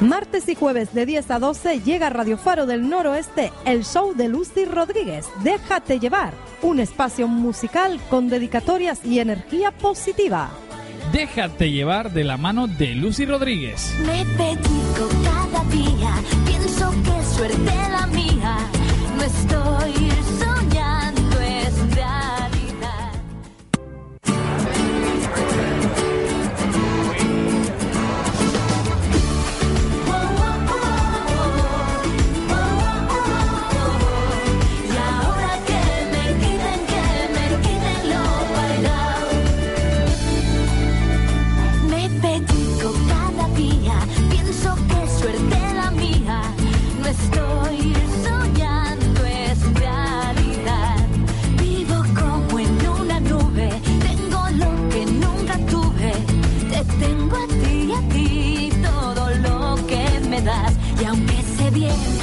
Martes y jueves de 10 a 12 llega a Radio Faro del Noroeste el show de Lucy Rodríguez, Déjate llevar, un espacio musical con dedicatorias y energía positiva. Déjate llevar de la mano de Lucy Rodríguez. Me petico cada día, pienso que suerte la mía, no estoy y aunque se viera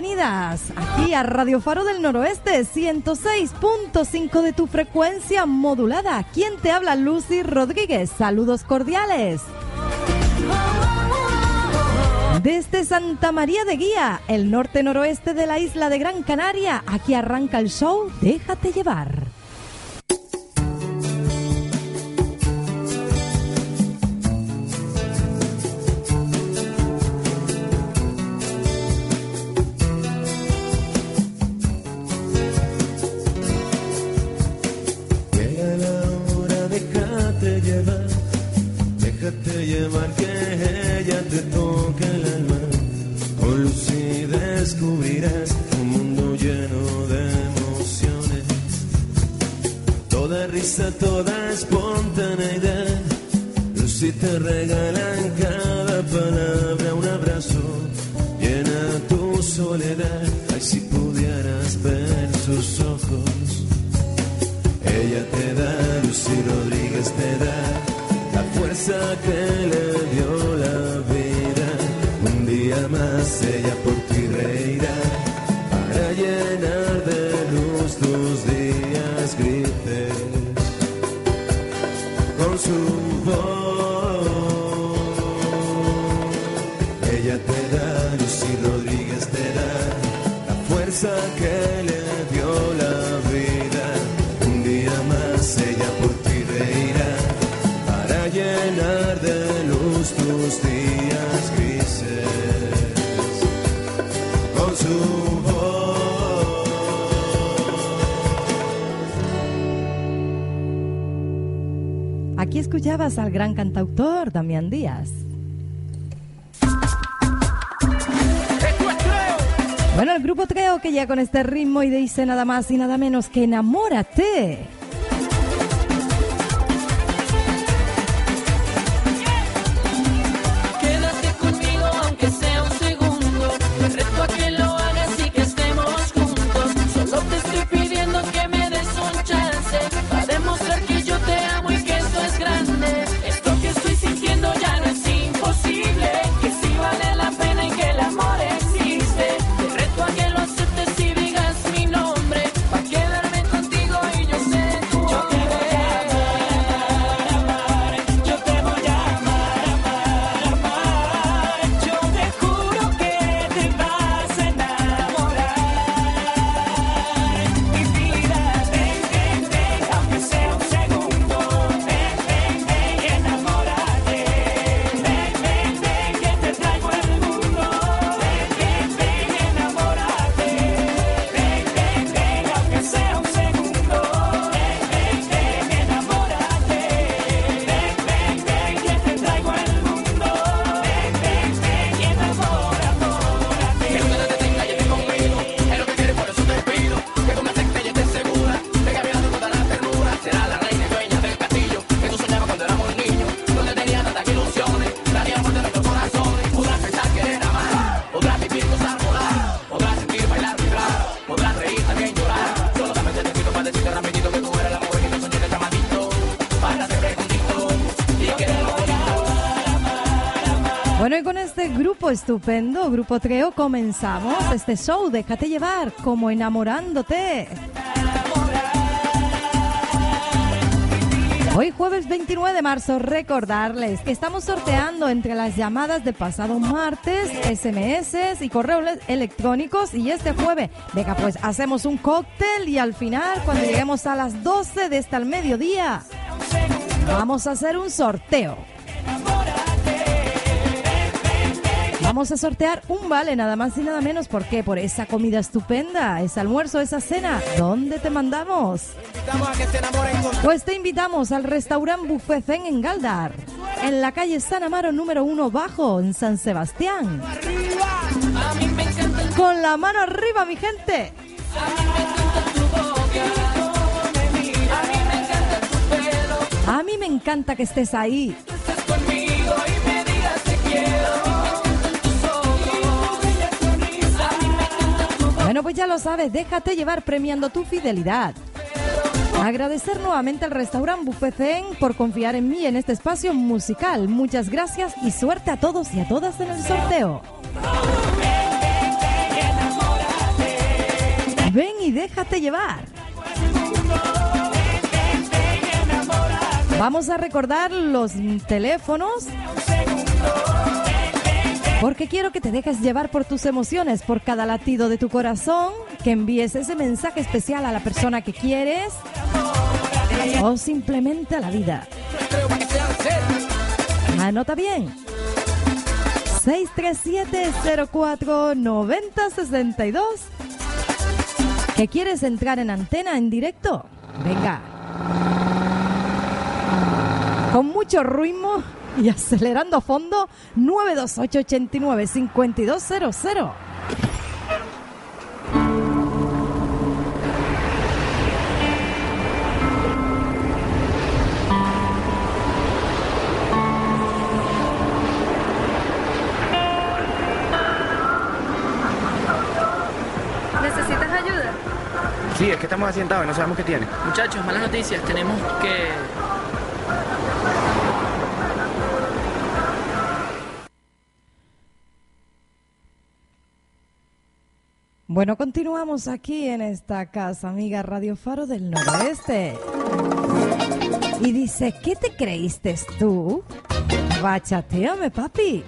bienvenidas aquí a Radio Faro del Noroeste, 106.5 de tu frecuencia modulada. ¿Quién te habla? Lucy Rodríguez. Saludos cordiales. Desde Santa María de Guía, el norte noroeste de la isla de Gran Canaria, aquí arranca el show Déjate llevar. work. Al gran cantautor Damián Díaz. Bueno, el grupo Treo que ya con este ritmo y dice nada más y nada menos que enamórate. Estupendo, Grupo Treo, comenzamos este show. Déjate llevar como enamorándote. Hoy jueves 29 de marzo, recordarles que estamos sorteando entre las llamadas de pasado martes, SMS y correos ele- electrónicos y este jueves, venga pues hacemos un cóctel y al final cuando lleguemos a las 12 de este al mediodía, vamos a hacer un sorteo. Vamos a sortear un vale nada más y nada menos. ¿Por qué? Por esa comida estupenda, ese almuerzo, esa cena. ¿Dónde te mandamos? Pues te invitamos al restaurante Buffet Zen en Galdar, en la calle San Amaro número 1 bajo, en San Sebastián. Con la mano arriba, mi gente. A mí me encanta que estés ahí. Bueno, pues ya lo sabes, déjate llevar premiando tu fidelidad. Agradecer nuevamente al restaurante Buffet Zen por confiar en mí en este espacio musical. Muchas gracias y suerte a todos y a todas en el sorteo. Ven y déjate llevar. Vamos a recordar los teléfonos porque quiero que te dejes llevar por tus emociones, por cada latido de tu corazón, que envíes ese mensaje especial a la persona que quieres o simplemente a la vida. Anota bien. 637-04-9062. ¿Que quieres entrar en antena en directo? Venga. Con mucho ritmo y acelerando a fondo 928-89-5200. ¿Necesitas ayuda? Sí, es que estamos asientados y no sabemos qué tiene. Muchachos, malas noticias. Tenemos que. Bueno, continuamos aquí en esta casa, amiga Radio Faro del Noroeste. Y dice, ¿qué te creíste tú? Bachateame, papi.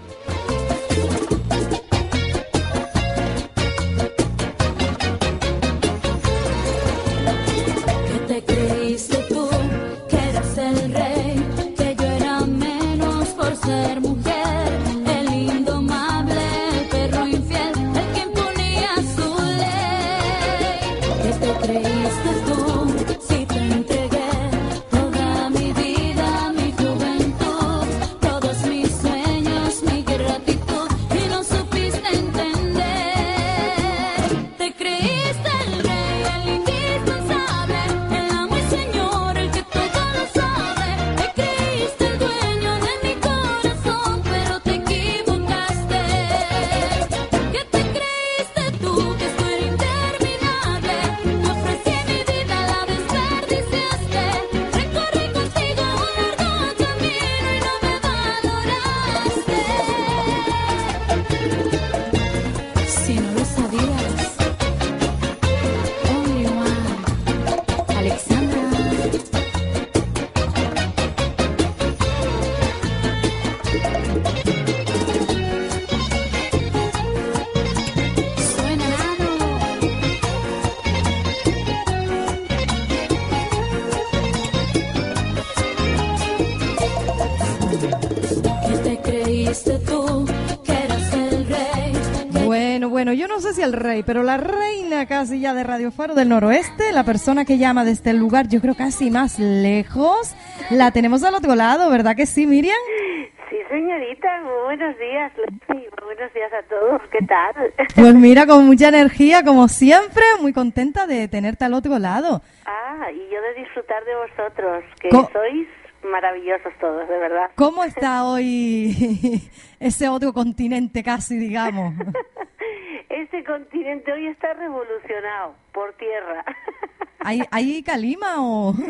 Bueno, yo no sé si el rey, pero la reina casi ya de Radio Faro del Noroeste, la persona que llama desde el lugar, yo creo casi más lejos, la tenemos al otro lado, ¿verdad que sí, Miriam? Sí, señorita, muy buenos días. Muy buenos días a todos. ¿Qué tal? Pues mira, con mucha energía, como siempre, muy contenta de tenerte al otro lado. Ah, y yo de disfrutar de vosotros, que Co- sois maravillosos todos, de verdad. ¿Cómo está hoy ese otro continente casi, digamos? Este continente hoy está revolucionado por tierra. ¿Hay, hay calima o...?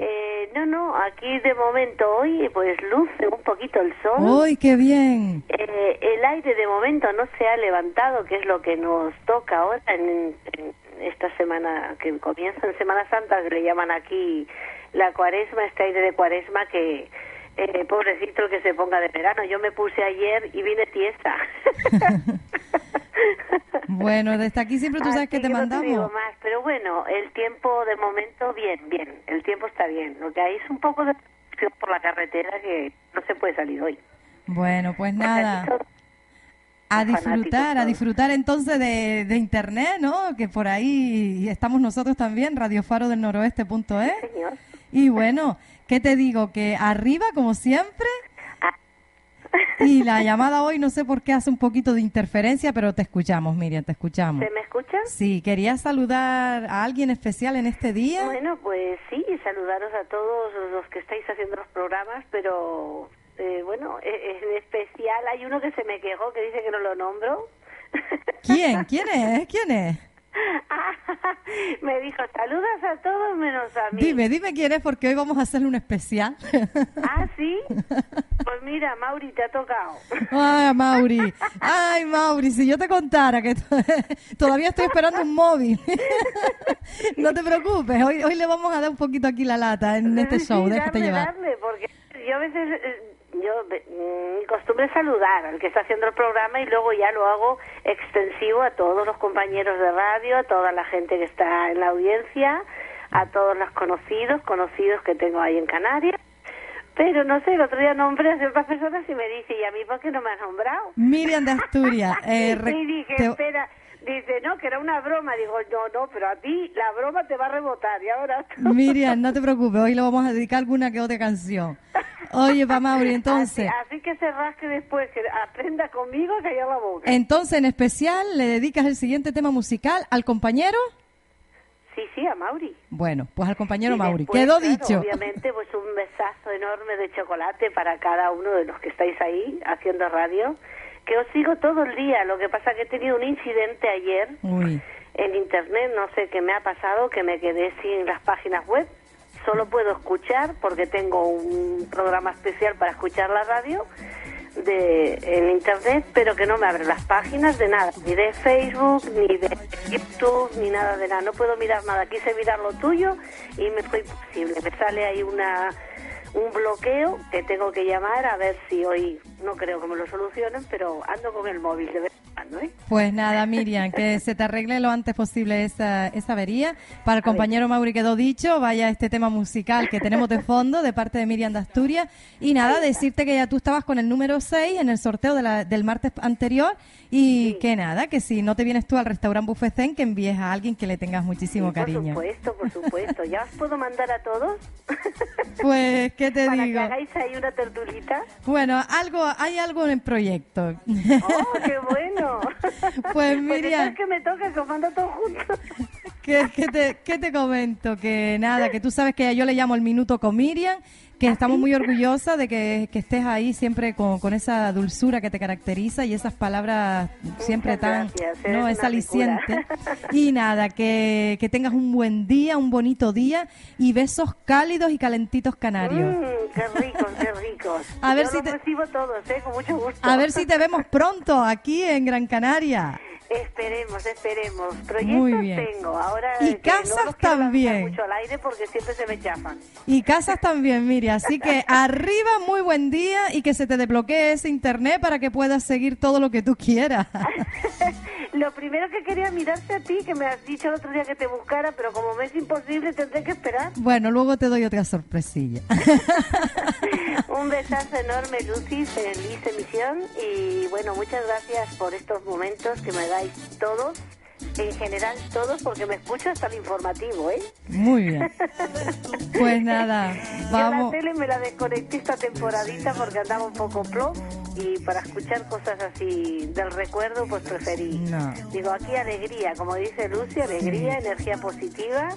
Eh, no, no, aquí de momento hoy pues luce un poquito el sol. ¡Uy, qué bien! Eh, el aire de momento no se ha levantado, que es lo que nos toca ahora en, en esta semana que comienza en Semana Santa, que le llaman aquí la cuaresma, este aire de cuaresma que, eh, pobrecito el que se ponga de verano. Yo me puse ayer y vine tiesa. Bueno, desde aquí siempre tú sabes Así que te no mandamos. digo más, pero bueno, el tiempo de momento bien, bien, el tiempo está bien. Lo que hay es un poco de por la carretera que no se puede salir hoy. Bueno, pues nada. A disfrutar, a disfrutar entonces de, de internet, ¿no? Que por ahí estamos nosotros también, radiofaro del noroeste.es. Señor. Y bueno, ¿qué te digo? Que arriba, como siempre. Y la llamada hoy no sé por qué hace un poquito de interferencia, pero te escuchamos, Miriam, te escuchamos. ¿Se me escucha? Sí, ¿querías saludar a alguien especial en este día? Bueno, pues sí, saludaros a todos los que estáis haciendo los programas, pero eh, bueno, eh, en especial hay uno que se me quejó, que dice que no lo nombro. ¿Quién? ¿Quién es? ¿Quién es? me dijo, saludas a todos menos a mí. Dime, dime quién es porque hoy vamos a hacerle un especial. Ah, sí. Pues mira, Mauri, te ha tocado. Ay, Mauri. Ay, Mauri, si yo te contara que to- todavía estoy esperando un móvil. No te preocupes, hoy, hoy le vamos a dar un poquito aquí la lata en este Sí, show, déjate darle, llevar. darle, porque yo a veces, eh, mi costumbre es saludar al que está haciendo el programa y luego ya lo hago extensivo a todos los compañeros de radio, a toda la gente que está en la audiencia, a todos los conocidos, conocidos que tengo ahí en Canarias. Pero no sé, el otro día nombré a ciertas personas y me dice, ¿y a mí por qué no me has nombrado? Miriam de Asturias. eh, y dije, te- espera, dice, no, que era una broma. Digo, no, no, pero a ti la broma te va a rebotar y ahora. Miriam, no te preocupes, hoy le vamos a dedicar alguna que otra canción. Oye, pa Mauri, entonces, Así, así que se rasque después, que aprenda conmigo a callar la boca. entonces en especial le dedicas el siguiente tema musical al compañero. Sí, sí, a Mauri. Bueno, pues al compañero Y Mauri. después, Quedó claro, dicho. Obviamente, pues un besazo enorme de chocolate para cada uno de los que estáis ahí haciendo radio. Que os sigo todo el día. Lo que pasa que he tenido un incidente ayer Uy, en internet, no sé qué me ha pasado, que me quedé sin las páginas web. Solo puedo escuchar porque tengo un programa especial para escuchar la radio de en internet, pero que no me abre las páginas de nada, ni de Facebook, ni de YouTube, ni nada de nada. No puedo mirar nada. Quise mirar lo tuyo y me fue imposible. Me sale ahí una un bloqueo que tengo que llamar a ver si hoy no creo que me lo solucionen, pero ando con el móvil de vez en cuando, ¿eh? Pues nada, Miriam, que se te arregle lo antes posible esa, esa avería. Para el compañero Mauri quedó dicho, vaya este tema musical que tenemos de fondo de parte de Miriam de Asturias. Y nada, decirte que ya tú estabas con el número 6 en el sorteo de la- del martes anterior y que nada, que si no te vienes tú al restaurante Buffet Zen, que envíes a alguien que le tengas muchísimo Sí, cariño. Por supuesto, por supuesto. ¿Ya os puedo mandar a todos? Pues, ¿qué te Para digo? que hagáis ahí una tertulita. Bueno, algo, hay algo en el proyecto. ¡Oh, qué bueno! Pues, Miriam. Pues que me toca que os mando todos juntos. ¿Qué, qué te, qué te comento? Que nada, que tú sabes que yo le llamo el minuto con Miriam, que estamos muy orgullosas de que, que estés ahí siempre con, con esa dulzura que te caracteriza y esas palabras siempre Muchas tan, no, es aliciente. Y nada, que, que tengas un buen día, un bonito día y besos cálidos y calentitos canarios. Mm, qué ricos, qué ricos. A ver si te- recibo todos, ¿eh? Con mucho gusto. A ver si te vemos pronto aquí en Gran Canaria. Esperemos, esperemos. Proyectos Muy bien. tengo. Ahora Y que casas no también. mucho al aire porque siempre se me chafan. Y casas también, Miriam. Así que arriba, muy buen día y que se te desbloquee ese internet para que puedas seguir todo lo que tú quieras. Lo primero que quería mirarte a ti, que me has dicho el otro día que te buscara, pero como me es imposible, tendré que esperar. Bueno, luego te doy otra sorpresilla. Un besazo enorme, Lucy, feliz emisión y bueno, muchas gracias por estos momentos que me dais todos, en general todos, porque me escucho hasta el informativo, ¿eh? Muy bien. Pues nada, Yo vamos. la tele me la desconecté esta temporadita porque andaba un poco plof y para escuchar cosas así del recuerdo, pues preferí. No. Digo, aquí alegría, como dice Lucy, alegría, energía positiva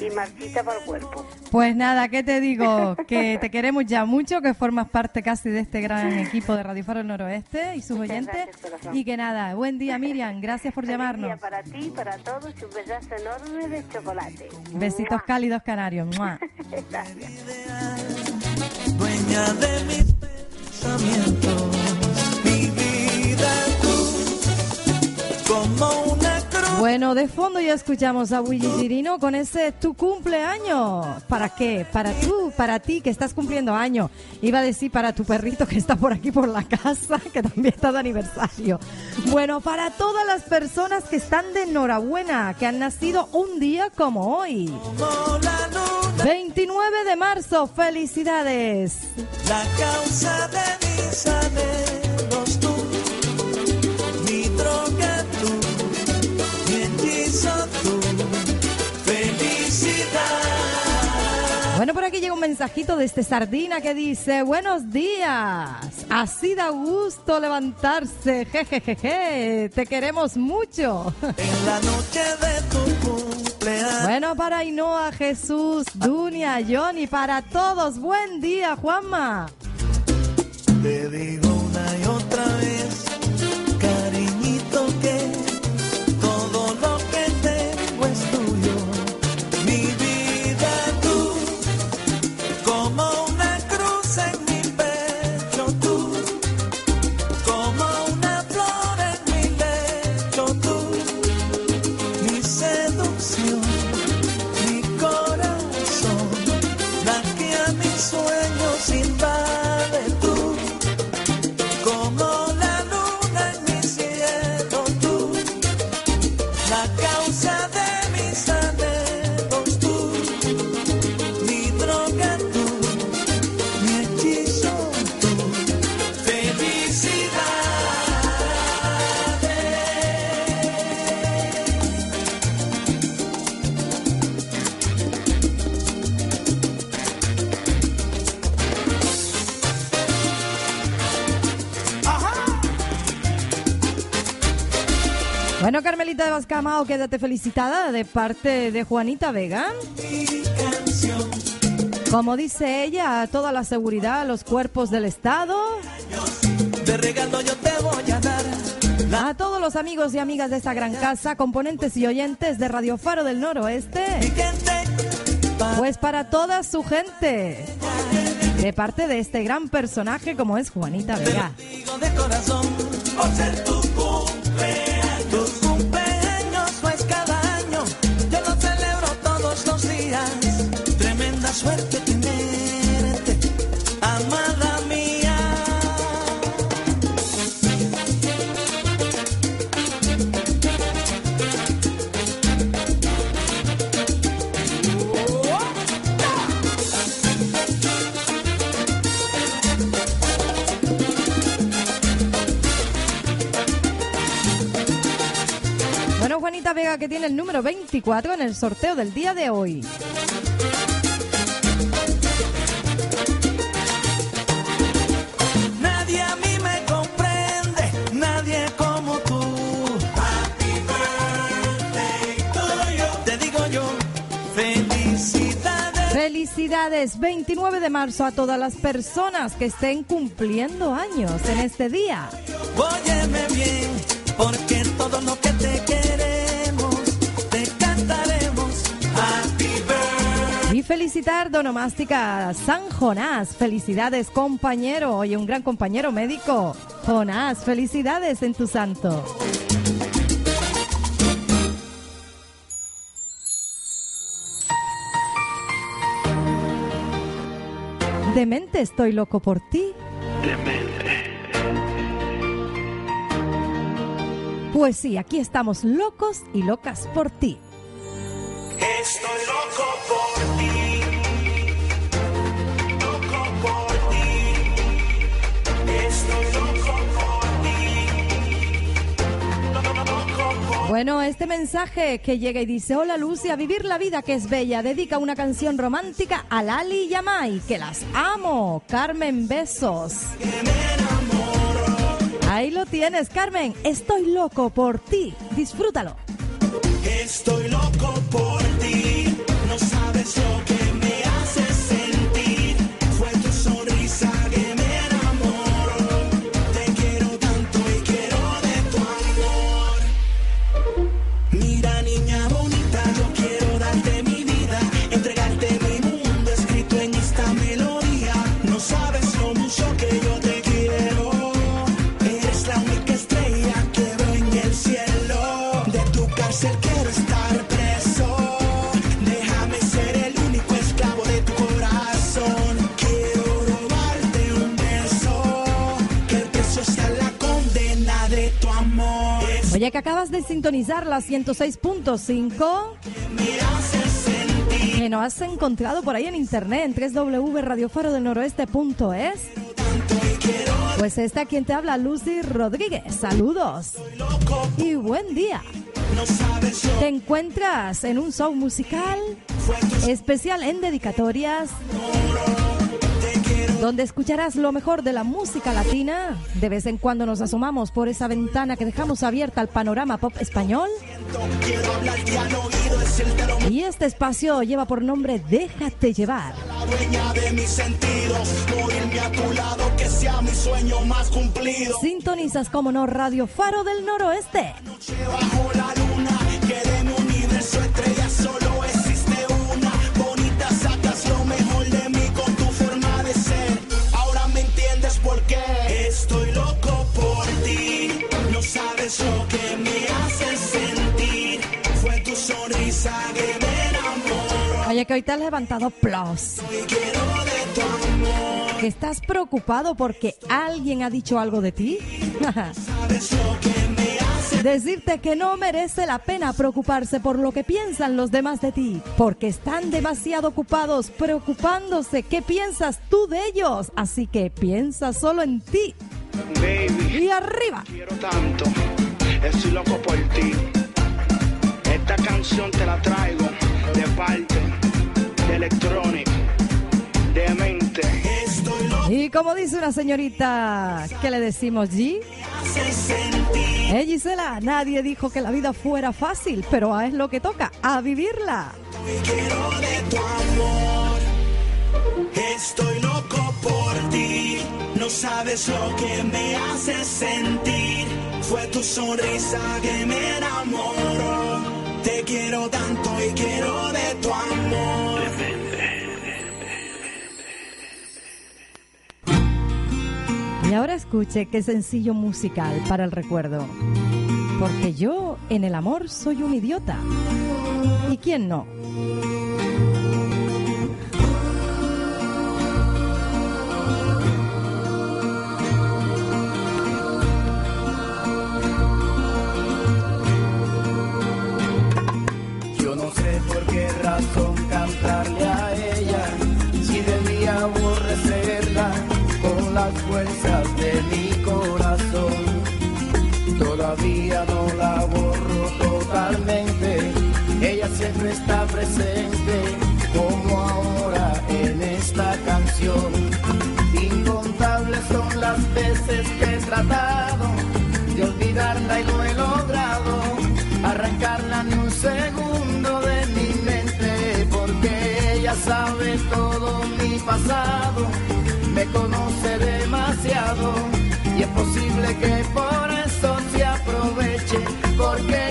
y marchita para el cuerpo. Pues nada, ¿qué te digo? Que te queremos ya mucho, que formas parte casi de este gran equipo de Radio Faro Noroeste y sus Muchas oyentes. gracias. Y que nada, buen día Miriam, gracias por llamarnos. Para ti, para todos y un besazo enorme de chocolate. Besitos ¡Mua! cálidos canarios. ¡Mua! Gracias. dueña de mis pensamientos, Bueno, de fondo ya escuchamos a Willy Girino con ese tu cumpleaños. ¿Para qué? Para tú, para ti que estás cumpliendo año. Iba a decir para tu perrito que está por aquí por la casa, que también está de aniversario. Bueno, para todas las personas que están de enhorabuena, que han nacido un día como hoy. Como la luna, 29 de marzo, felicidades. la causa de mis anhelos tú, mi droga Bueno, por aquí llega un mensajito de este Sardina que dice, buenos días, así da gusto levantarse, jejejeje, te queremos mucho. En la noche de tu cumpleaños. Bueno, para Ainhoa, Jesús, Dunia, Johnny, para todos, buen día, Juanma. Te digo Bueno, Carmelita de Bascamao, quédate felicitada de parte de Juanita Vega. Como dice ella, a toda la seguridad, a los cuerpos del Estado, de regalo yo te voy a dar. A todos los amigos y amigas de esta gran casa, componentes y oyentes de Radio Faro del Noroeste. Pues para toda su gente. De parte de este gran personaje como es Juanita Vega. Que tiene el número 24 en el sorteo del día de hoy. Nadie a mí me comprende, nadie como tú. Happy birthday to you. Te digo yo, felicidades. Felicidades, 29 de marzo a todas las personas que estén cumpliendo años en este día. Óyeme bien, porque todo lo que felicitar Donomástica San Jonás. Felicidades, compañero. Oye, un gran compañero médico. Jonás, felicidades en tu santo. Demente, estoy loco por ti. Pues sí, aquí estamos locos y locas por ti. Bueno, este mensaje que llega y dice, hola Lucy, a vivir la vida que es bella, dedica una canción romántica a Lali y Yamai, que las amo. Carmen, besos. Ahí lo tienes, Carmen. Estoy loco por ti. Disfrútalo. Estoy loco por ti, no sabes lo que que acabas de sintonizar la 106.5. me hace sentir Que nos has encontrado por ahí en internet en www.radiofarodelnoroeste.es. Pues esta quien te habla, Lucy Rodríguez. Saludos y buen día. Te encuentras en un show musical especial en dedicatorias, donde escucharás lo mejor de la música latina. De vez en cuando nos asomamos por esa ventana que dejamos abierta al panorama pop español. Y este espacio lleva por nombre Déjate llevar. Sintonizas como no Radio Faro del Noroeste. Oye, que hoy te has levantado plus. Y quiero de tu amor. ¿Que estás preocupado porque alguien ha dicho algo de ti? Decirte que no merece la pena preocuparse por lo que piensan los demás de ti, porque están demasiado ocupados preocupándose qué piensas tú de ellos. Así que piensa solo en ti. Baby, Y arriba. quiero tanto, estoy loco por ti. Esta canción te la traigo de parte Electronic, de mente. Estoy loco, Y como dice una señorita, ¿qué le decimos, G? Eh, Gisela, nadie dijo que la vida fuera fácil, pero a es lo que toca, a vivirla. quiero de tu amor. Estoy loco por ti. No sabes lo que me hace sentir. Fue tu sonrisa que me enamoró. Te quiero tanto y quiero de tu amor. Y ahora escuche qué sencillo musical para el recuerdo. Porque yo en el amor soy un idiota. ¿Y quién no? Olvidarla y no he logrado arrancarla ni un segundo de mi mente porque ella sabe todo mi pasado, me conoce demasiado y es posible que por eso se aproveche porque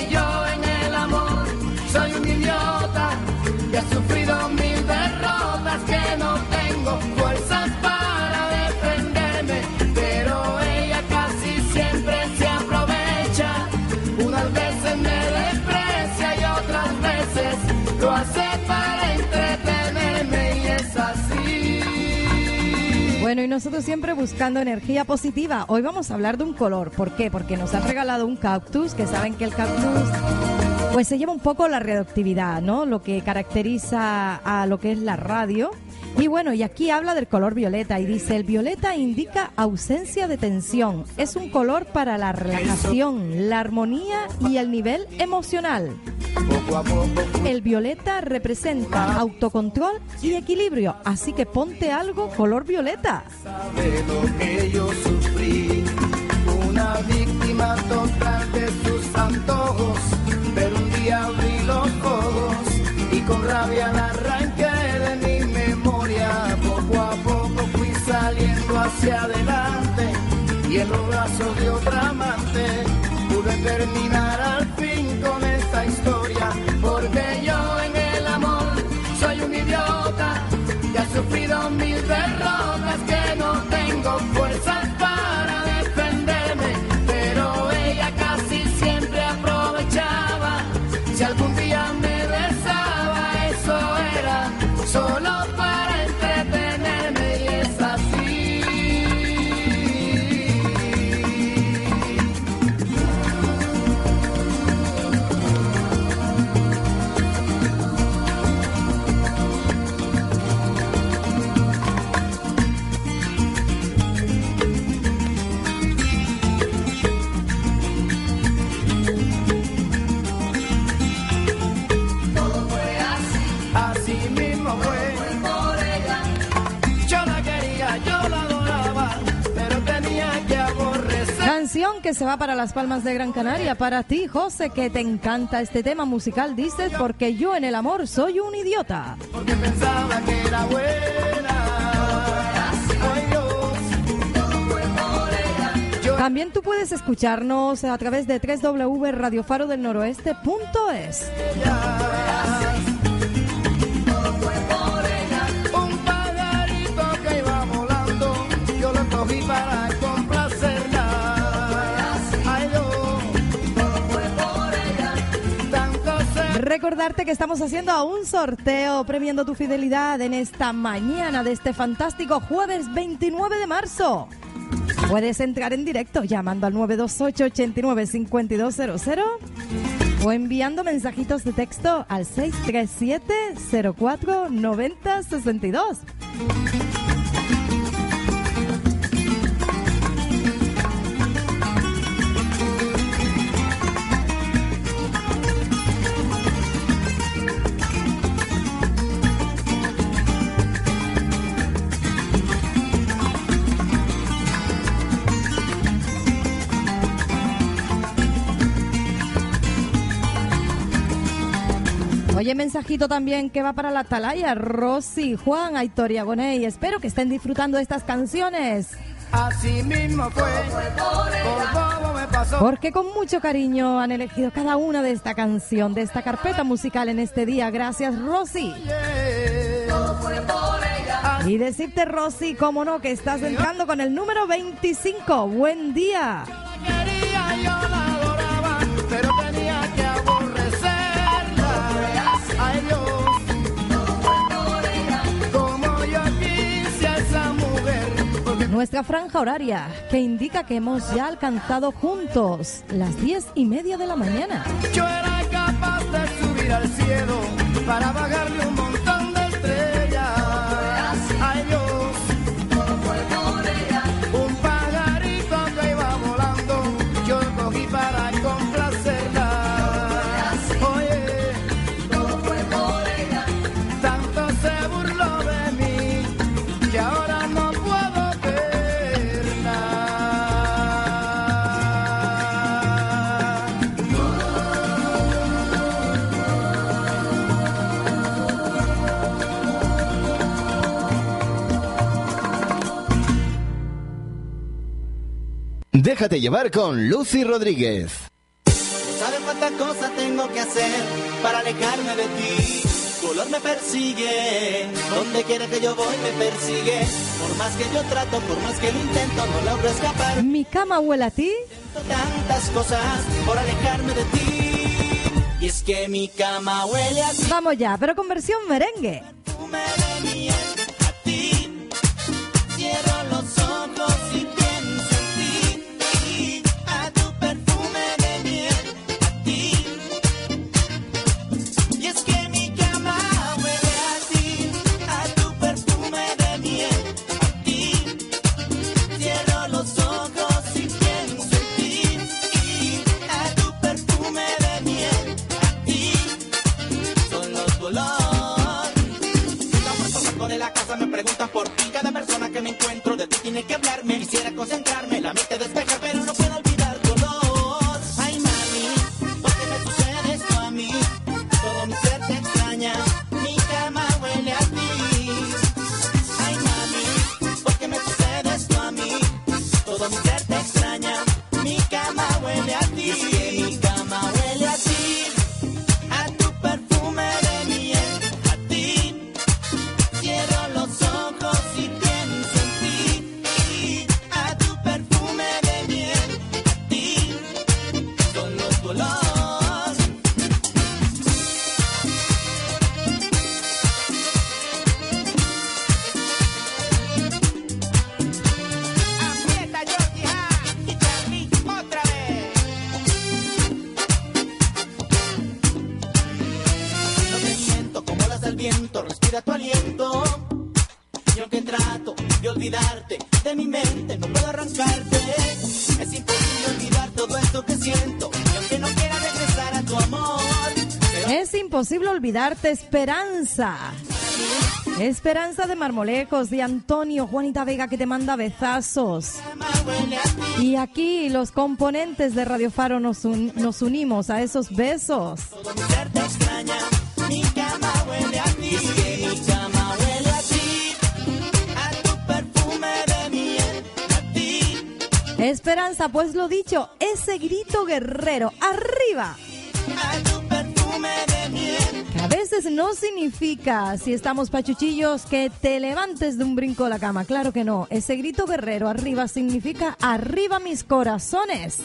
nosotros siempre buscando energía positiva. Hoy vamos a hablar de un color. ¿Por qué? Porque nos han regalado un cactus, que saben que el cactus pues se lleva un poco la radioactividad, ¿no? Lo que caracteriza a lo que es la radio. Y bueno, y aquí habla del color violeta y dice, el violeta indica ausencia de tensión. Es un color para la relajación, la armonía y el nivel emocional. El violeta representa autocontrol y equilibrio, así que ponte algo color violeta. lo que yo sufrí. Una víctima. Pero un día abrí los y con rabia la hacia adelante y en los brazos de otra amante pude terminar al fin con esta historia. Porque yo en el amor soy un idiota y ha sufrido mil derrotas que se va para las Palmas de Gran Canaria. Para ti, José, que te encanta este tema musical, dices, porque yo en el amor soy un idiota. Porque pensaba que era buena. También tú puedes escucharnos a través de www.radiofarodelnoroeste.es. un Recordarte que estamos haciendo un sorteo premiando tu fidelidad en esta mañana de este fantástico jueves 29 de marzo. Puedes entrar en directo llamando al 928 89 5200 o enviando mensajitos de texto al 637 Oye, mensajito también que va para la Atalaya, Rosy, Juan, Aitor y. Espero que estén disfrutando de estas canciones. Así mismo fue, por bobo me pasó. Porque con mucho cariño han elegido cada una de esta canción, de esta carpeta musical en este día. Gracias, Rosy. Y decirte, Rosy, cómo no, que estás entrando con el número 25. Buen día. Nuestra franja horaria, que indica que hemos ya alcanzado juntos las diez y media de la mañana. yo era capaz de subir al cielo para bajarle un montón Déjate llevar con Lucy Rodríguez. ¿Sabes cuántas cosas tengo que hacer para alejarme de ti? Tu olor me persigue, donde quiera que yo voy me persigue. Por más que yo trato, por más que lo intento, no logro escapar. Mi cama huele a ti. Tantas cosas por alejarme de ti. Y es que mi cama huele a ti. Vamos ya, pero con versión merengue. Perfume de olvidarte, Esperanza. Esperanza de Marmolejos, de Antonio, Juanita Vega que te manda besazos. Y aquí los componentes de Radio Faro nos, un- nos unimos a esos besos. Esperanza, pues lo dicho, ese grito guerrero, arriba. A tu perfume de veces no significa, si estamos pachuchillos, que te levantes de un brinco de la cama. Claro que no. Ese grito guerrero arriba significa arriba mis corazones.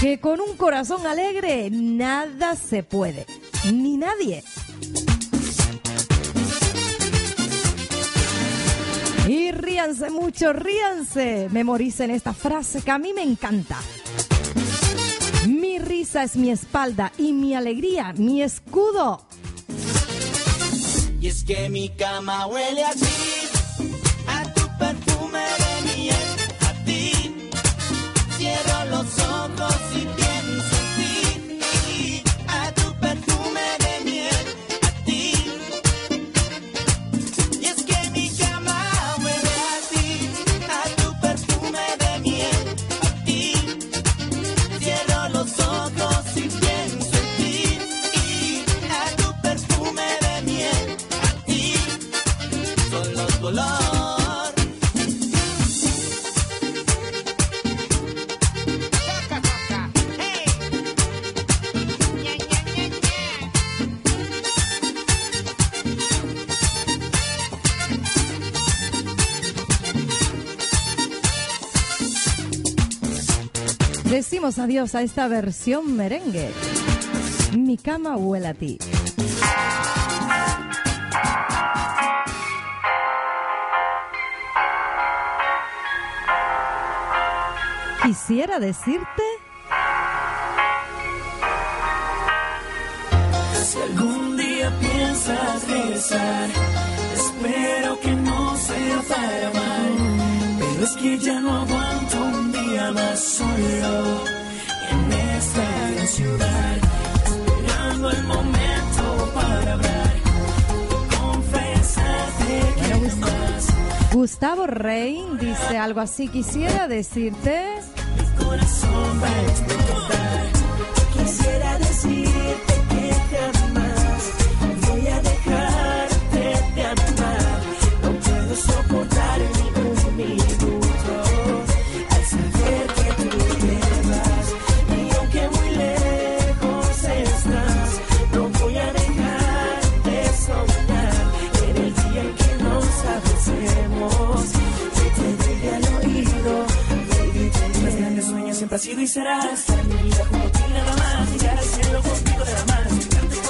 Que con un corazón alegre nada se puede, ni nadie. Y ríanse mucho, ríanse. Memoricen esta frase que a mí me encanta. Mi risa es mi espalda y mi alegría mi escudo. Y es que mi cama huele a Adiós a esta versión merengue. Mi cama huele a ti. Quisiera decirte Si algún día piensas regresar, espero que no sea para mal. Pero es que ya no aguanto un día más solo ciudad, esperando el momento para hablar, confesarte que jamás Gustavo Rein dice algo así. Quisiera decirte. mi corazón va a explotar.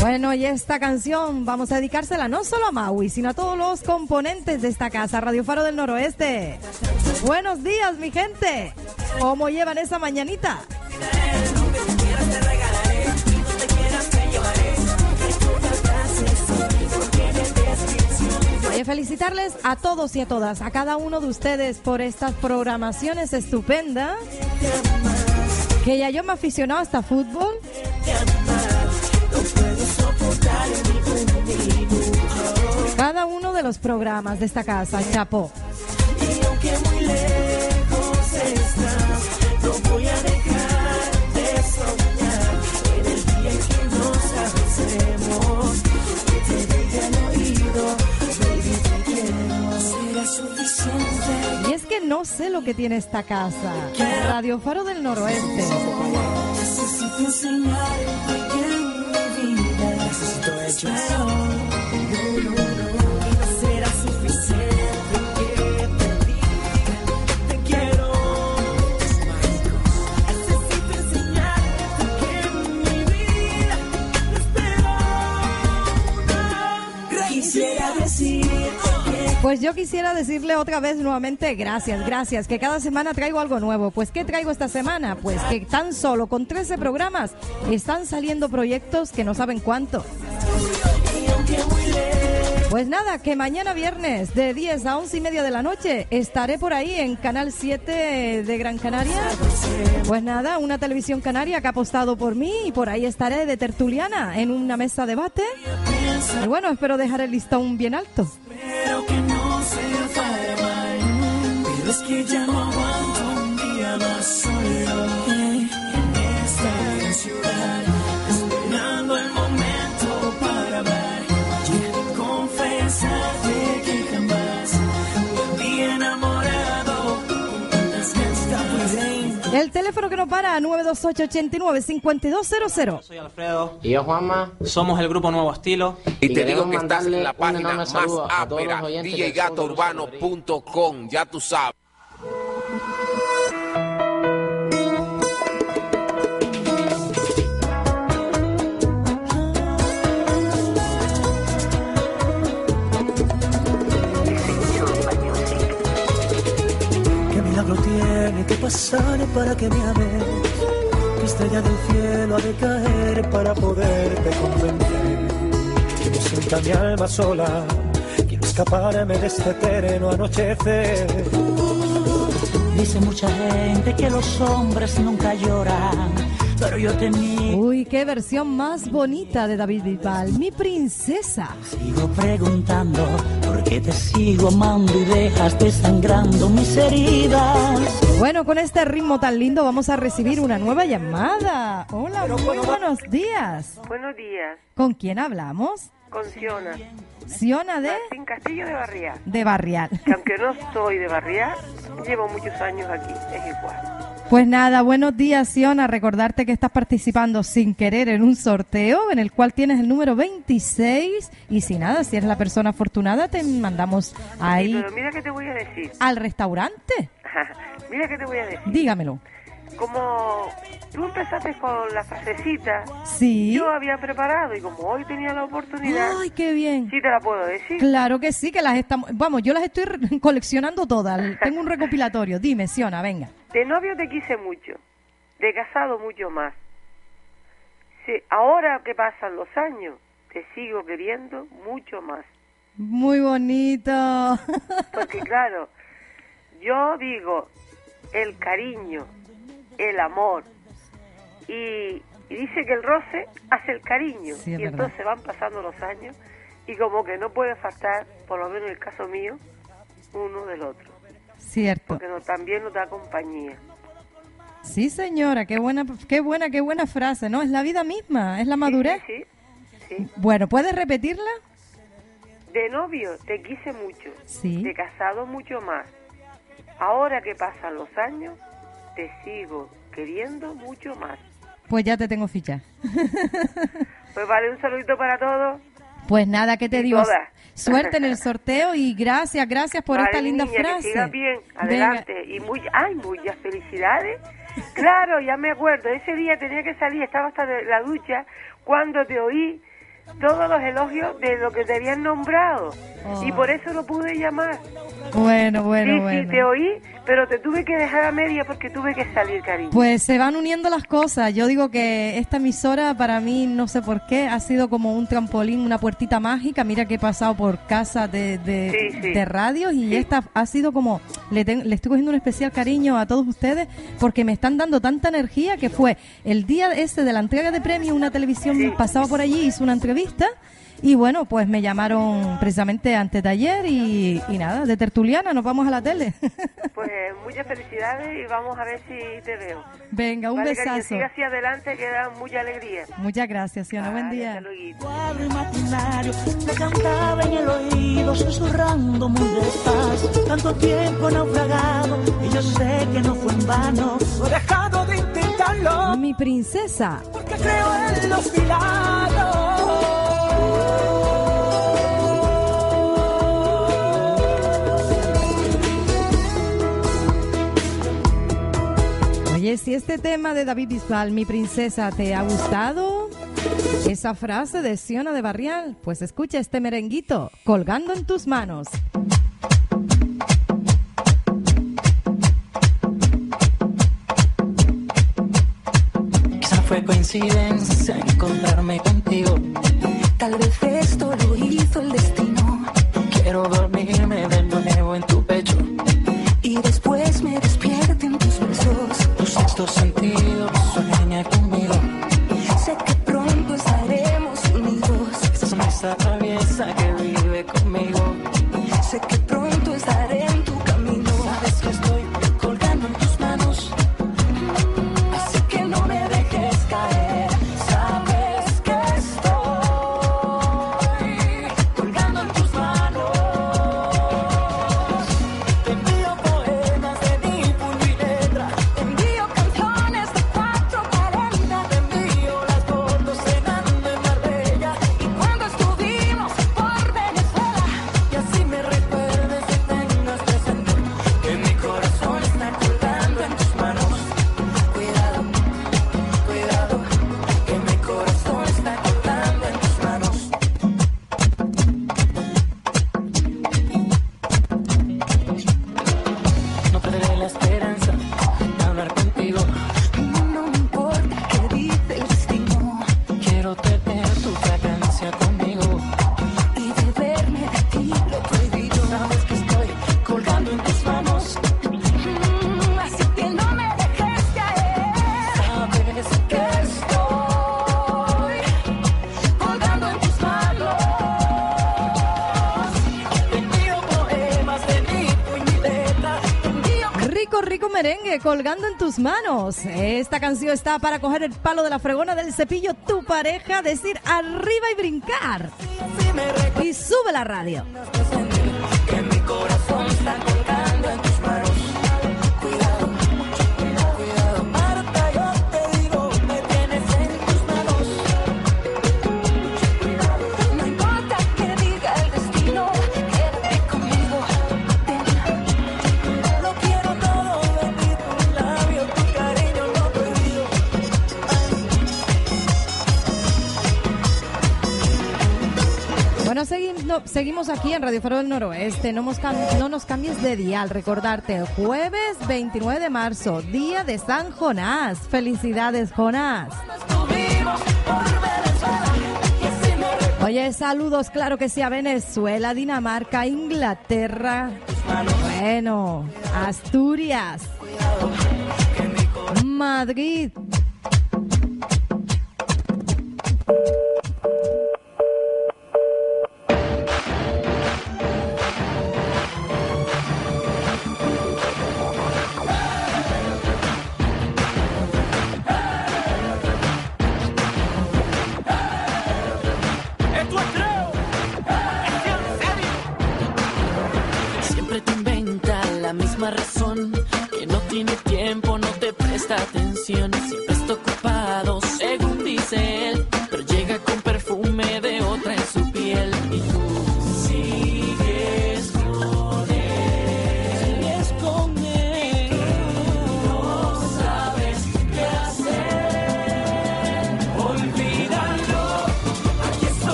Bueno, y esta canción vamos a dedicársela no solo a Maui, sino a todos los componentes de esta casa, Radio Faro del Noroeste. Buenos días, mi gente. ¿Cómo llevan esa mañanita? Oye, felicitarles a todos y a todas, a cada uno de ustedes por estas programaciones estupendas. Que ya yo me aficionado hasta fútbol. Cada uno de los programas de esta casa, chapó. Y aunque muy lejos estás, no sé lo que tiene esta casa. Radio Faro del Noroeste. Necesito enseñarte que en mi vida necesito hechos. Pues yo quisiera decirle otra vez nuevamente gracias, gracias, que cada semana traigo algo nuevo. Pues ¿qué traigo esta semana? Pues que tan solo con 13 programas están saliendo proyectos que no saben cuánto. Pues nada, que mañana viernes de 10 a 11 y media de la noche estaré por ahí en Canal 7 de Gran Canaria. Pues nada, una televisión canaria que ha apostado por mí y por ahí estaré de tertuliana en una mesa de debate. Y bueno, espero dejar el listón bien alto. Espero que no sea para mal, pero El teléfono que no para, 928-89-5200. Soy Alfredo. Y yo, Juanma. Somos el grupo Nuevo Estilo. Y te digo que estás en la página más ápera, djgatourbano.com, ya tú sabes. Pasar para que me ames? ¿Qué estrella del cielo ha de caer para poderte convencer? Que no sienta mi alma sola, quiero escaparme de este eterno anochecer. Dice mucha gente que los hombres nunca lloran, pero yo te miro. Uy, qué versión más bonita de David Bisbal. Mi princesa. Sigo preguntando por qué te sigo amando y dejas desangrando mis heridas. Bueno, con este ritmo tan lindo vamos a recibir una nueva llamada. Hola, muy buenos días. Buenos días, ¿Con quién hablamos? con Siona. Siona de, Martín Castillo de Barrial. de Barrial. Que aunque no soy de Barrial, llevo muchos años aquí, es igual. Pues nada, buenos días, Siona. Recordarte que estás participando sin querer en un sorteo en el cual tienes el número 26. Y si nada, si eres la persona afortunada, te mandamos ahí Pero mira que te voy a decir. al restaurante. mira que te voy a decir. Dígamelo. Como tú empezaste con la frasecita, Sí. yo había preparado y como hoy tenía la oportunidad, Ay, qué bien. sí te la puedo decir. Claro que sí, que las estamos. Vamos, yo las estoy coleccionando todas. Tengo un recopilatorio. Dime, Siona, venga. De novio te quise mucho, de casado mucho más. Sí, ahora que pasan los años, te sigo queriendo mucho más. Muy bonito. Porque claro, yo digo el cariño, el amor, y, y dice que el roce hace el cariño, Sí, y verdad. entonces van pasando los años, y como que no puede faltar, por lo menos en el caso mío, uno del otro, Cierto. porque no, también nos da compañía. Sí, señora, qué buena, qué buena, qué buena frase, ¿no? Es la vida misma, es la madurez. Sí, sí. Bueno, ¿puedes repetirla? De novio te quise mucho, Sí. de casado mucho más. Ahora que pasan los años, te sigo queriendo mucho más. Pues ya te tengo ficha. Pues vale, un saludito para todos. Pues nada, ¿qué te Y digo? todas. Suerte en el sorteo y gracias, gracias por Vale, esta linda niña, Que frase. siga bien, Venga. adelante. Y muy, ay, muchas felicidades. Claro, ya me acuerdo. Ese día tenía que salir, estaba hasta de la ducha cuando te oí todos los elogios de lo que te habían nombrado. Oh. Y por eso no pude llamar. Bueno, bueno, sí, bueno. sí, te oí, pero te tuve que dejar a media porque tuve que salir, cariño. Pues se van uniendo las cosas. Yo digo que esta emisora para mí, no sé por qué, ha sido como un trampolín, una puertita mágica. Mira que he pasado por casa de, de, Sí, sí. de radios y esta ha sido como, le, ten- le estoy cogiendo un especial cariño a todos ustedes porque me están dando tanta energía que fue el día ese de la entrega de premios, una televisión pasaba por allí, hizo una entrevista Y bueno, pues me llamaron precisamente antes de ayer y, y nada, de tertuliana, nos vamos a la tele. Pues muchas felicidades y vamos a ver si te veo. Venga, un Vale, que besazo. siga hacia adelante que da mucha alegría. Muchas gracias, Siona, buen día. cuadro imaginario me cantaba en el oído susurrando muy despacio tanto tiempo naufragado y yo sé que no fue en vano no he dejado de intentarlo Mi princesa. porque creo en los milagros Oye, si este tema de David Bisbal, mi princesa, te ha gustado, esa frase de Siona de Barrial, pues escucha este merenguito, colgando en tus manos. Quizá fue coincidencia encontrarme contigo. Tal vez colgando en tus manos. Esta canción está para coger el palo de la fregona del cepillo, tu pareja, decir arriba y brincar. Y sube la radio. Seguimos aquí en Radio Faro del Noroeste. No, nos cam- no nos cambies de dial. Recordarte, jueves 29 de marzo, día de San Jonás. Felicidades, Jonás. Oye, saludos, claro que sí, a Venezuela, Dinamarca, Inglaterra. Bueno, Asturias. Madrid.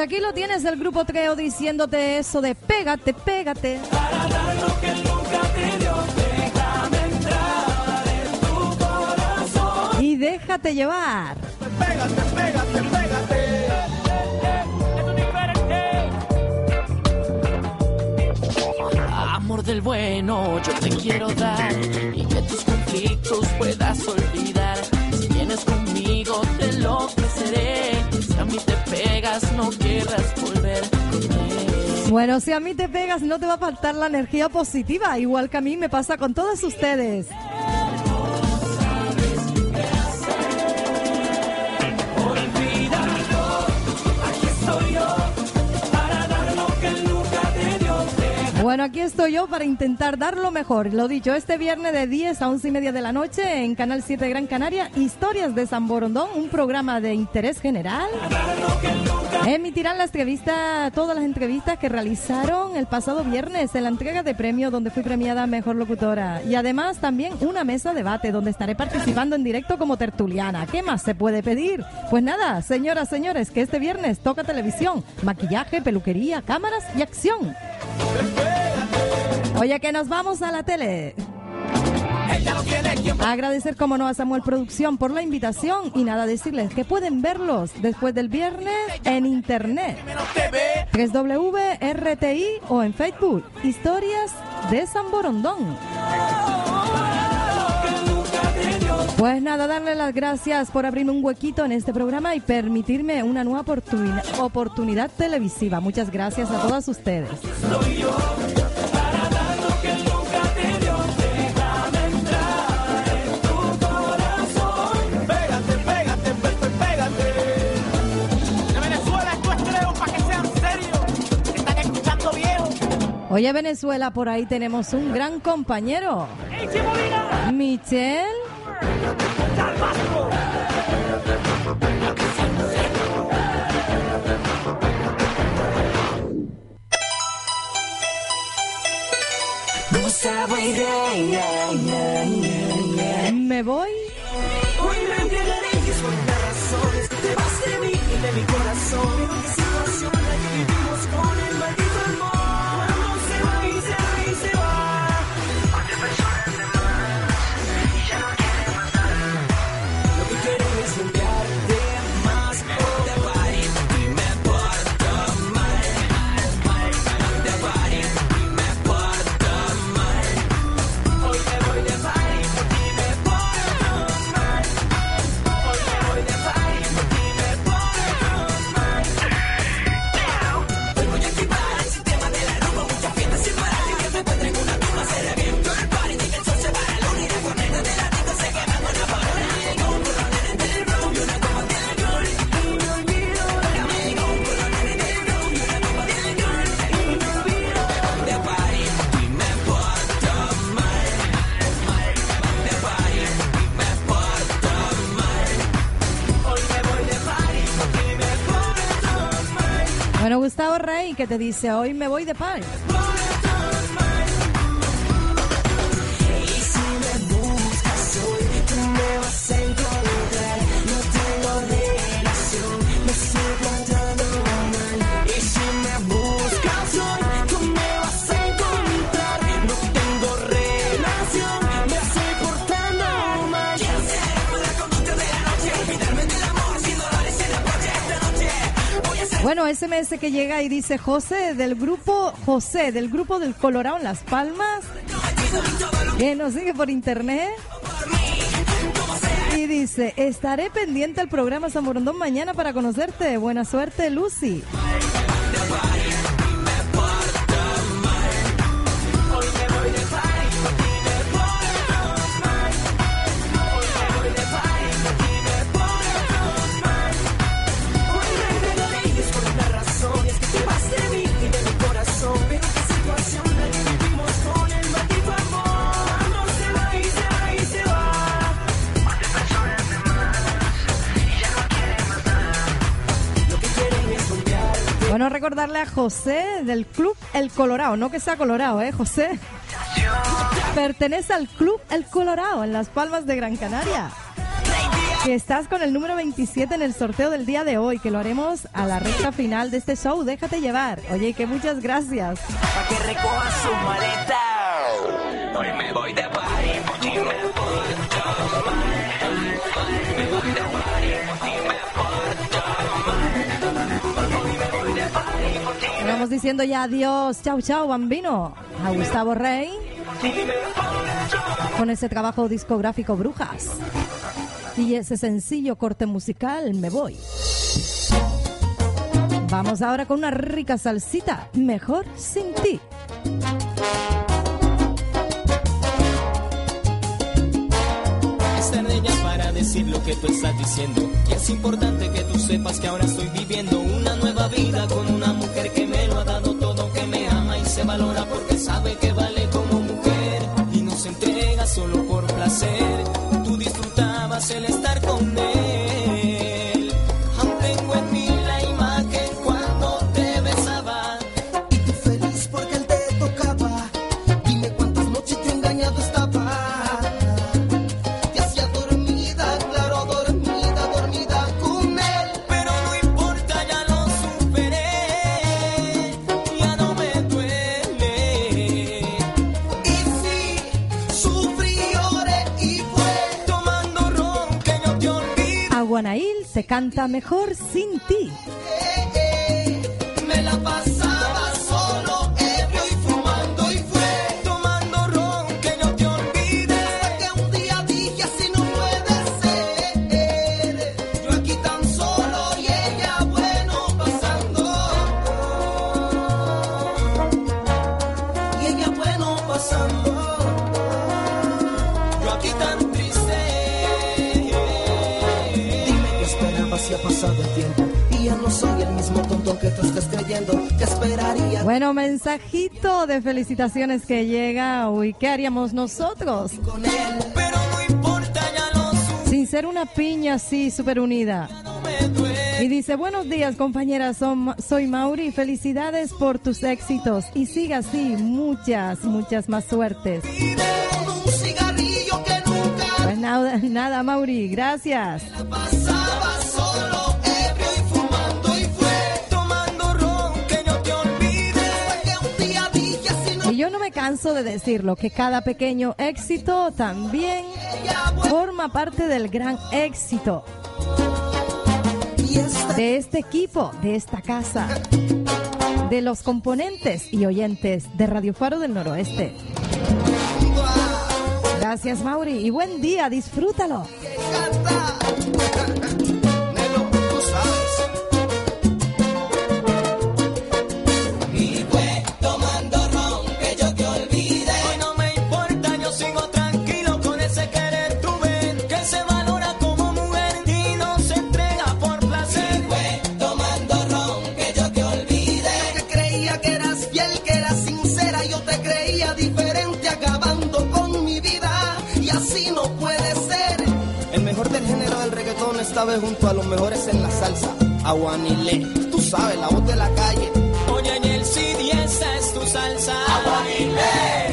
Aquí lo tienes, el grupo Treo diciéndote eso de pégate, pégate. Para dar lo que nunca te dio. Déjame entrar en tu corazón. Y déjate llevar. Pégate, pégate, pégate. Amor del bueno yo te quiero dar y que tus conflictos puedas olvidar. Si vienes conmigo te lo ofreceré. Si a mí te pegas no Bueno, si a mí te pegas no te va a faltar la energía positiva, igual que a mí me pasa con todos ustedes. Bueno, aquí estoy yo para intentar dar lo mejor. Lo dicho, este viernes de 10 a 11 y media de la noche en Canal 7 Gran Canaria, Historias de San Borondón, un programa de interés general. Emitirán la entrevista, todas las entrevistas que realizaron el pasado viernes en la entrega de premio donde fui premiada Mejor Locutora. Y además también una mesa de debate donde estaré participando en directo como tertuliana. ¿Qué más se puede pedir? Pues nada, señoras, señores, que este viernes toca televisión, maquillaje, peluquería, cámaras y acción. Oye, que nos vamos a la tele. Agradecer, como no, a Samuel Producción por la invitación y nada, decirles que pueden verlos después del viernes en internet. www.rti o en Facebook. Historias de San Borondón. Pues nada, darle las gracias por abrirme un huequito en este programa y permitirme una nueva oportuni- oportunidad televisiva. Muchas gracias a todas ustedes. Oye, Venezuela, por ahí tenemos un gran compañero. Michel. Me voy. Hoy me. Que te dice, hoy me voy de paz. SMS que llega y dice José del grupo, José del grupo del Colorado en Las Palmas, que nos sigue por internet. Y dice, estaré pendiente al programa San Borondón mañana para conocerte. Buena suerte, Lucy. Recordarle a José del club El Colorado, no que sea Colorado, ¿eh, José? Pertenece al club El Colorado en Las Palmas de Gran Canaria. Que estás con el número 27 en el sorteo del día de hoy, que lo haremos a la recta final de este show. Déjate llevar. Oye, que muchas gracias. Pa' que recoja su maleta. Diciendo ya adiós. Chau, chau, bambino. a Gustavo Rey con ese trabajo discográfico Brujas y ese sencillo corte musical Me Voy. Vamos ahora con una rica salsita, mejor sin ti. Lo que tú estás diciendo. Y es importante que tú sepas que ahora estoy viviendo una nueva vida con una mujer que me lo ha dado todo, que me ama y se valora porque sabe que vale como mujer. Y no se entrega solo por placer. Tú disfrutabas el estar con él. Se canta mejor sin ti. Pasado el tiempo. Y ya no soy el mismo tonto que tú estás creyendo. ¿Qué esperaría? Bueno, mensajito de felicitaciones que llega. Uy, ¿qué haríamos nosotros? Pero no importa, ya lo Sin ser una piña así, súper unida. Y dice, buenos días compañeras, soy Mauri, felicidades por tus éxitos y siga así, muchas, muchas más suertes. Pues nada, nada Mauri, gracias. Canso de decirlo, que cada pequeño éxito también forma parte del gran éxito de este equipo, de esta casa, de los componentes y oyentes de Radio Faro del Noroeste. Gracias, Mauri, y buen día, disfrútalo. Vez junto a los mejores en la salsa, Aguanile, tú sabes, la voz de la calle. Oye, en el CD esa es tu salsa. Aguanile.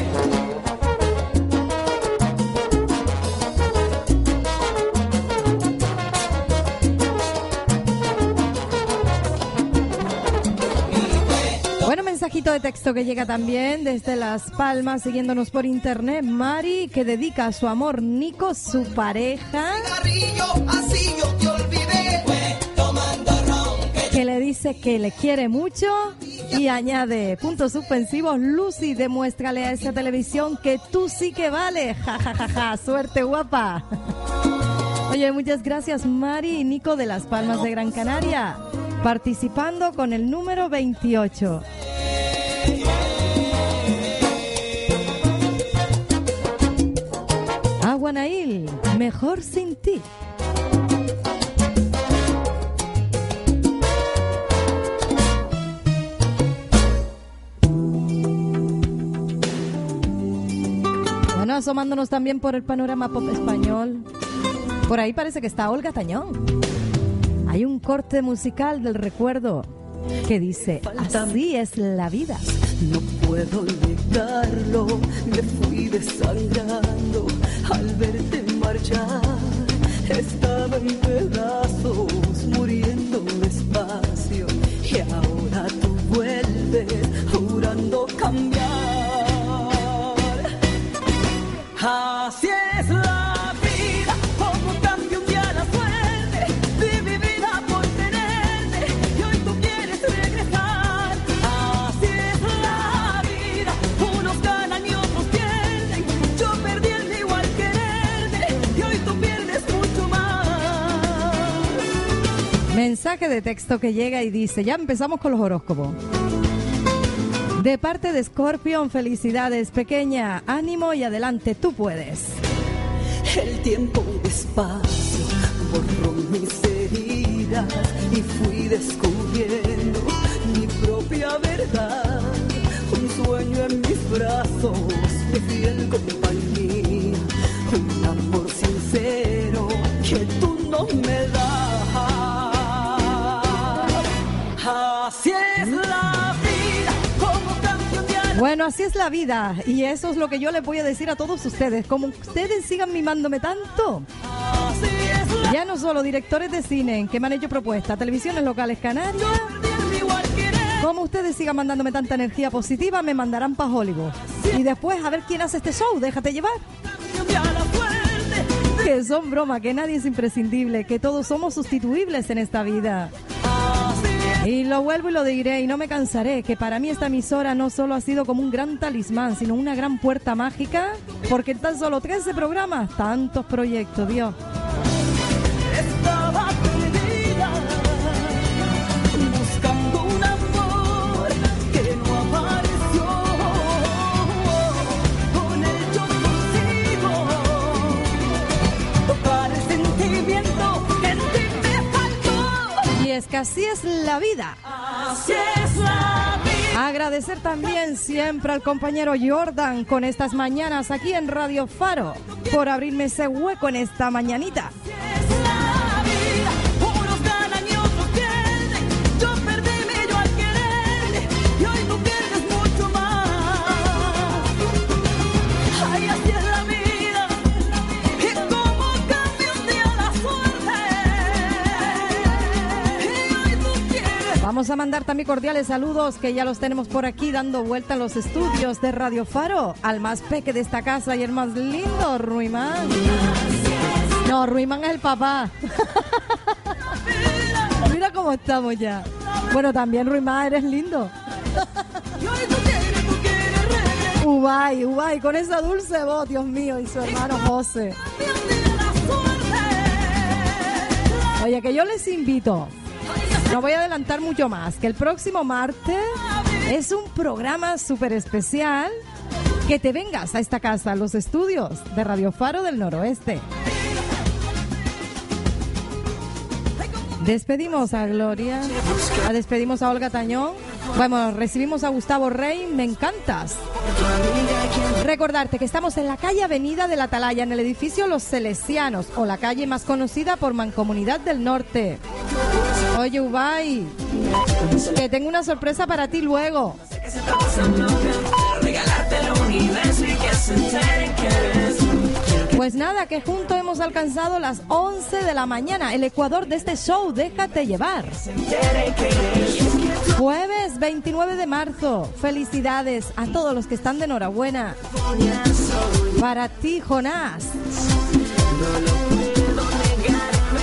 Bueno, mensajito de texto que llega también desde Las Palmas, siguiéndonos por internet. Mari, que dedica a su amor Nico, su pareja, Cigarrillo, así que le dice que le quiere mucho y añade puntos suspensivos. Lucy, demuéstrale a esa televisión que tú sí que vale. Ja, ja, ja, ja. Suerte, guapa. Oye, muchas gracias, Mari y Nico de Las Palmas de Gran Canaria, participando con el número 28. Aguanail, mejor sin ti. Asomándonos también por el panorama pop español. Por ahí parece que está Olga Tañón. Hay un corte musical del recuerdo que dice, así es la vida. No puedo olvidarlo, me fui desangrando al verte marchar. Estaba en pedazos, muriendo despacio. Y ahora tú vuelves jurando cambiar. Así es la vida, como cambia un día la suerte. Di mi vida por tenerte y hoy tú quieres regresar. Así es la vida, unos ganan y otros pierden. Yo perdí el mío al quererte y hoy tú pierdes mucho más. Mensaje de texto que llega y dice, ya empezamos con los horóscopos. De parte de Scorpion, felicidades pequeña, ánimo y adelante, tú puedes. El tiempo despacio borró mis heridas y fui descubriendo mi propia verdad. Un sueño en mis brazos, mi fiel compañía, un amor sincero que tú no me das. Bueno, así es la vida y eso es lo que yo les voy a decir a todos ustedes. Como ustedes sigan mimándome tanto, ya no solo directores de cine que me han hecho propuestas, televisiones locales canarias, como ustedes sigan mandándome tanta energía positiva, me mandarán para Hollywood. Y después a ver quién hace este show, déjate llevar. Que son bromas, que nadie es imprescindible, que todos somos sustituibles en esta vida. Y lo vuelvo y lo diré y no me cansaré, que para mí esta emisora no solo ha sido como un gran talismán, sino una gran puerta mágica, porque tan solo 13 programas, tantos proyectos, Dios. Es que así es la vida. Así es la vida. Agradecer también siempre al compañero Jordan con estas mañanas aquí en Radio Faro por abrirme ese hueco en esta mañanita. Unos A mandar también cordiales saludos que ya los tenemos por aquí dando vuelta en los estudios de Radio Faro al más peque de esta casa y el más lindo, Ruimán. No, Ruimán es el papá. Mira cómo estamos ya. Bueno, también Ruimán, eres lindo. Ubay, Ubay, con esa dulce voz, Dios mío, y su hermano José. Oye, que yo les invito, no voy a adelantar mucho más, que el próximo martes es un programa súper especial, que te vengas a esta casa, a los estudios de Radio Faro del Noroeste. Despedimos a Gloria, a despedimos a Olga Tañón, bueno, recibimos a Gustavo Rey, me encantas. Recordarte que estamos en la calle Avenida de la Atalaya, en el edificio Los Celesianos, o la calle más conocida por Mancomunidad del Norte. Oye, Ubay, que tengo una sorpresa para ti luego. Pues nada, que juntos hemos alcanzado las 11 de la mañana, el ecuador de este show, déjate llevar. Jueves 29 de marzo, felicidades a todos los que están de enhorabuena. Para ti, Jonás.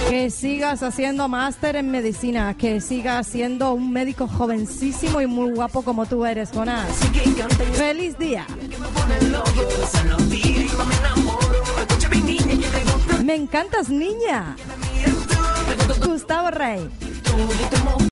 Que sigas haciendo máster en medicina, que sigas siendo un médico jovencísimo y muy guapo como tú eres, Jonás. Feliz día. Me encantas, niña. Gustavo Rey.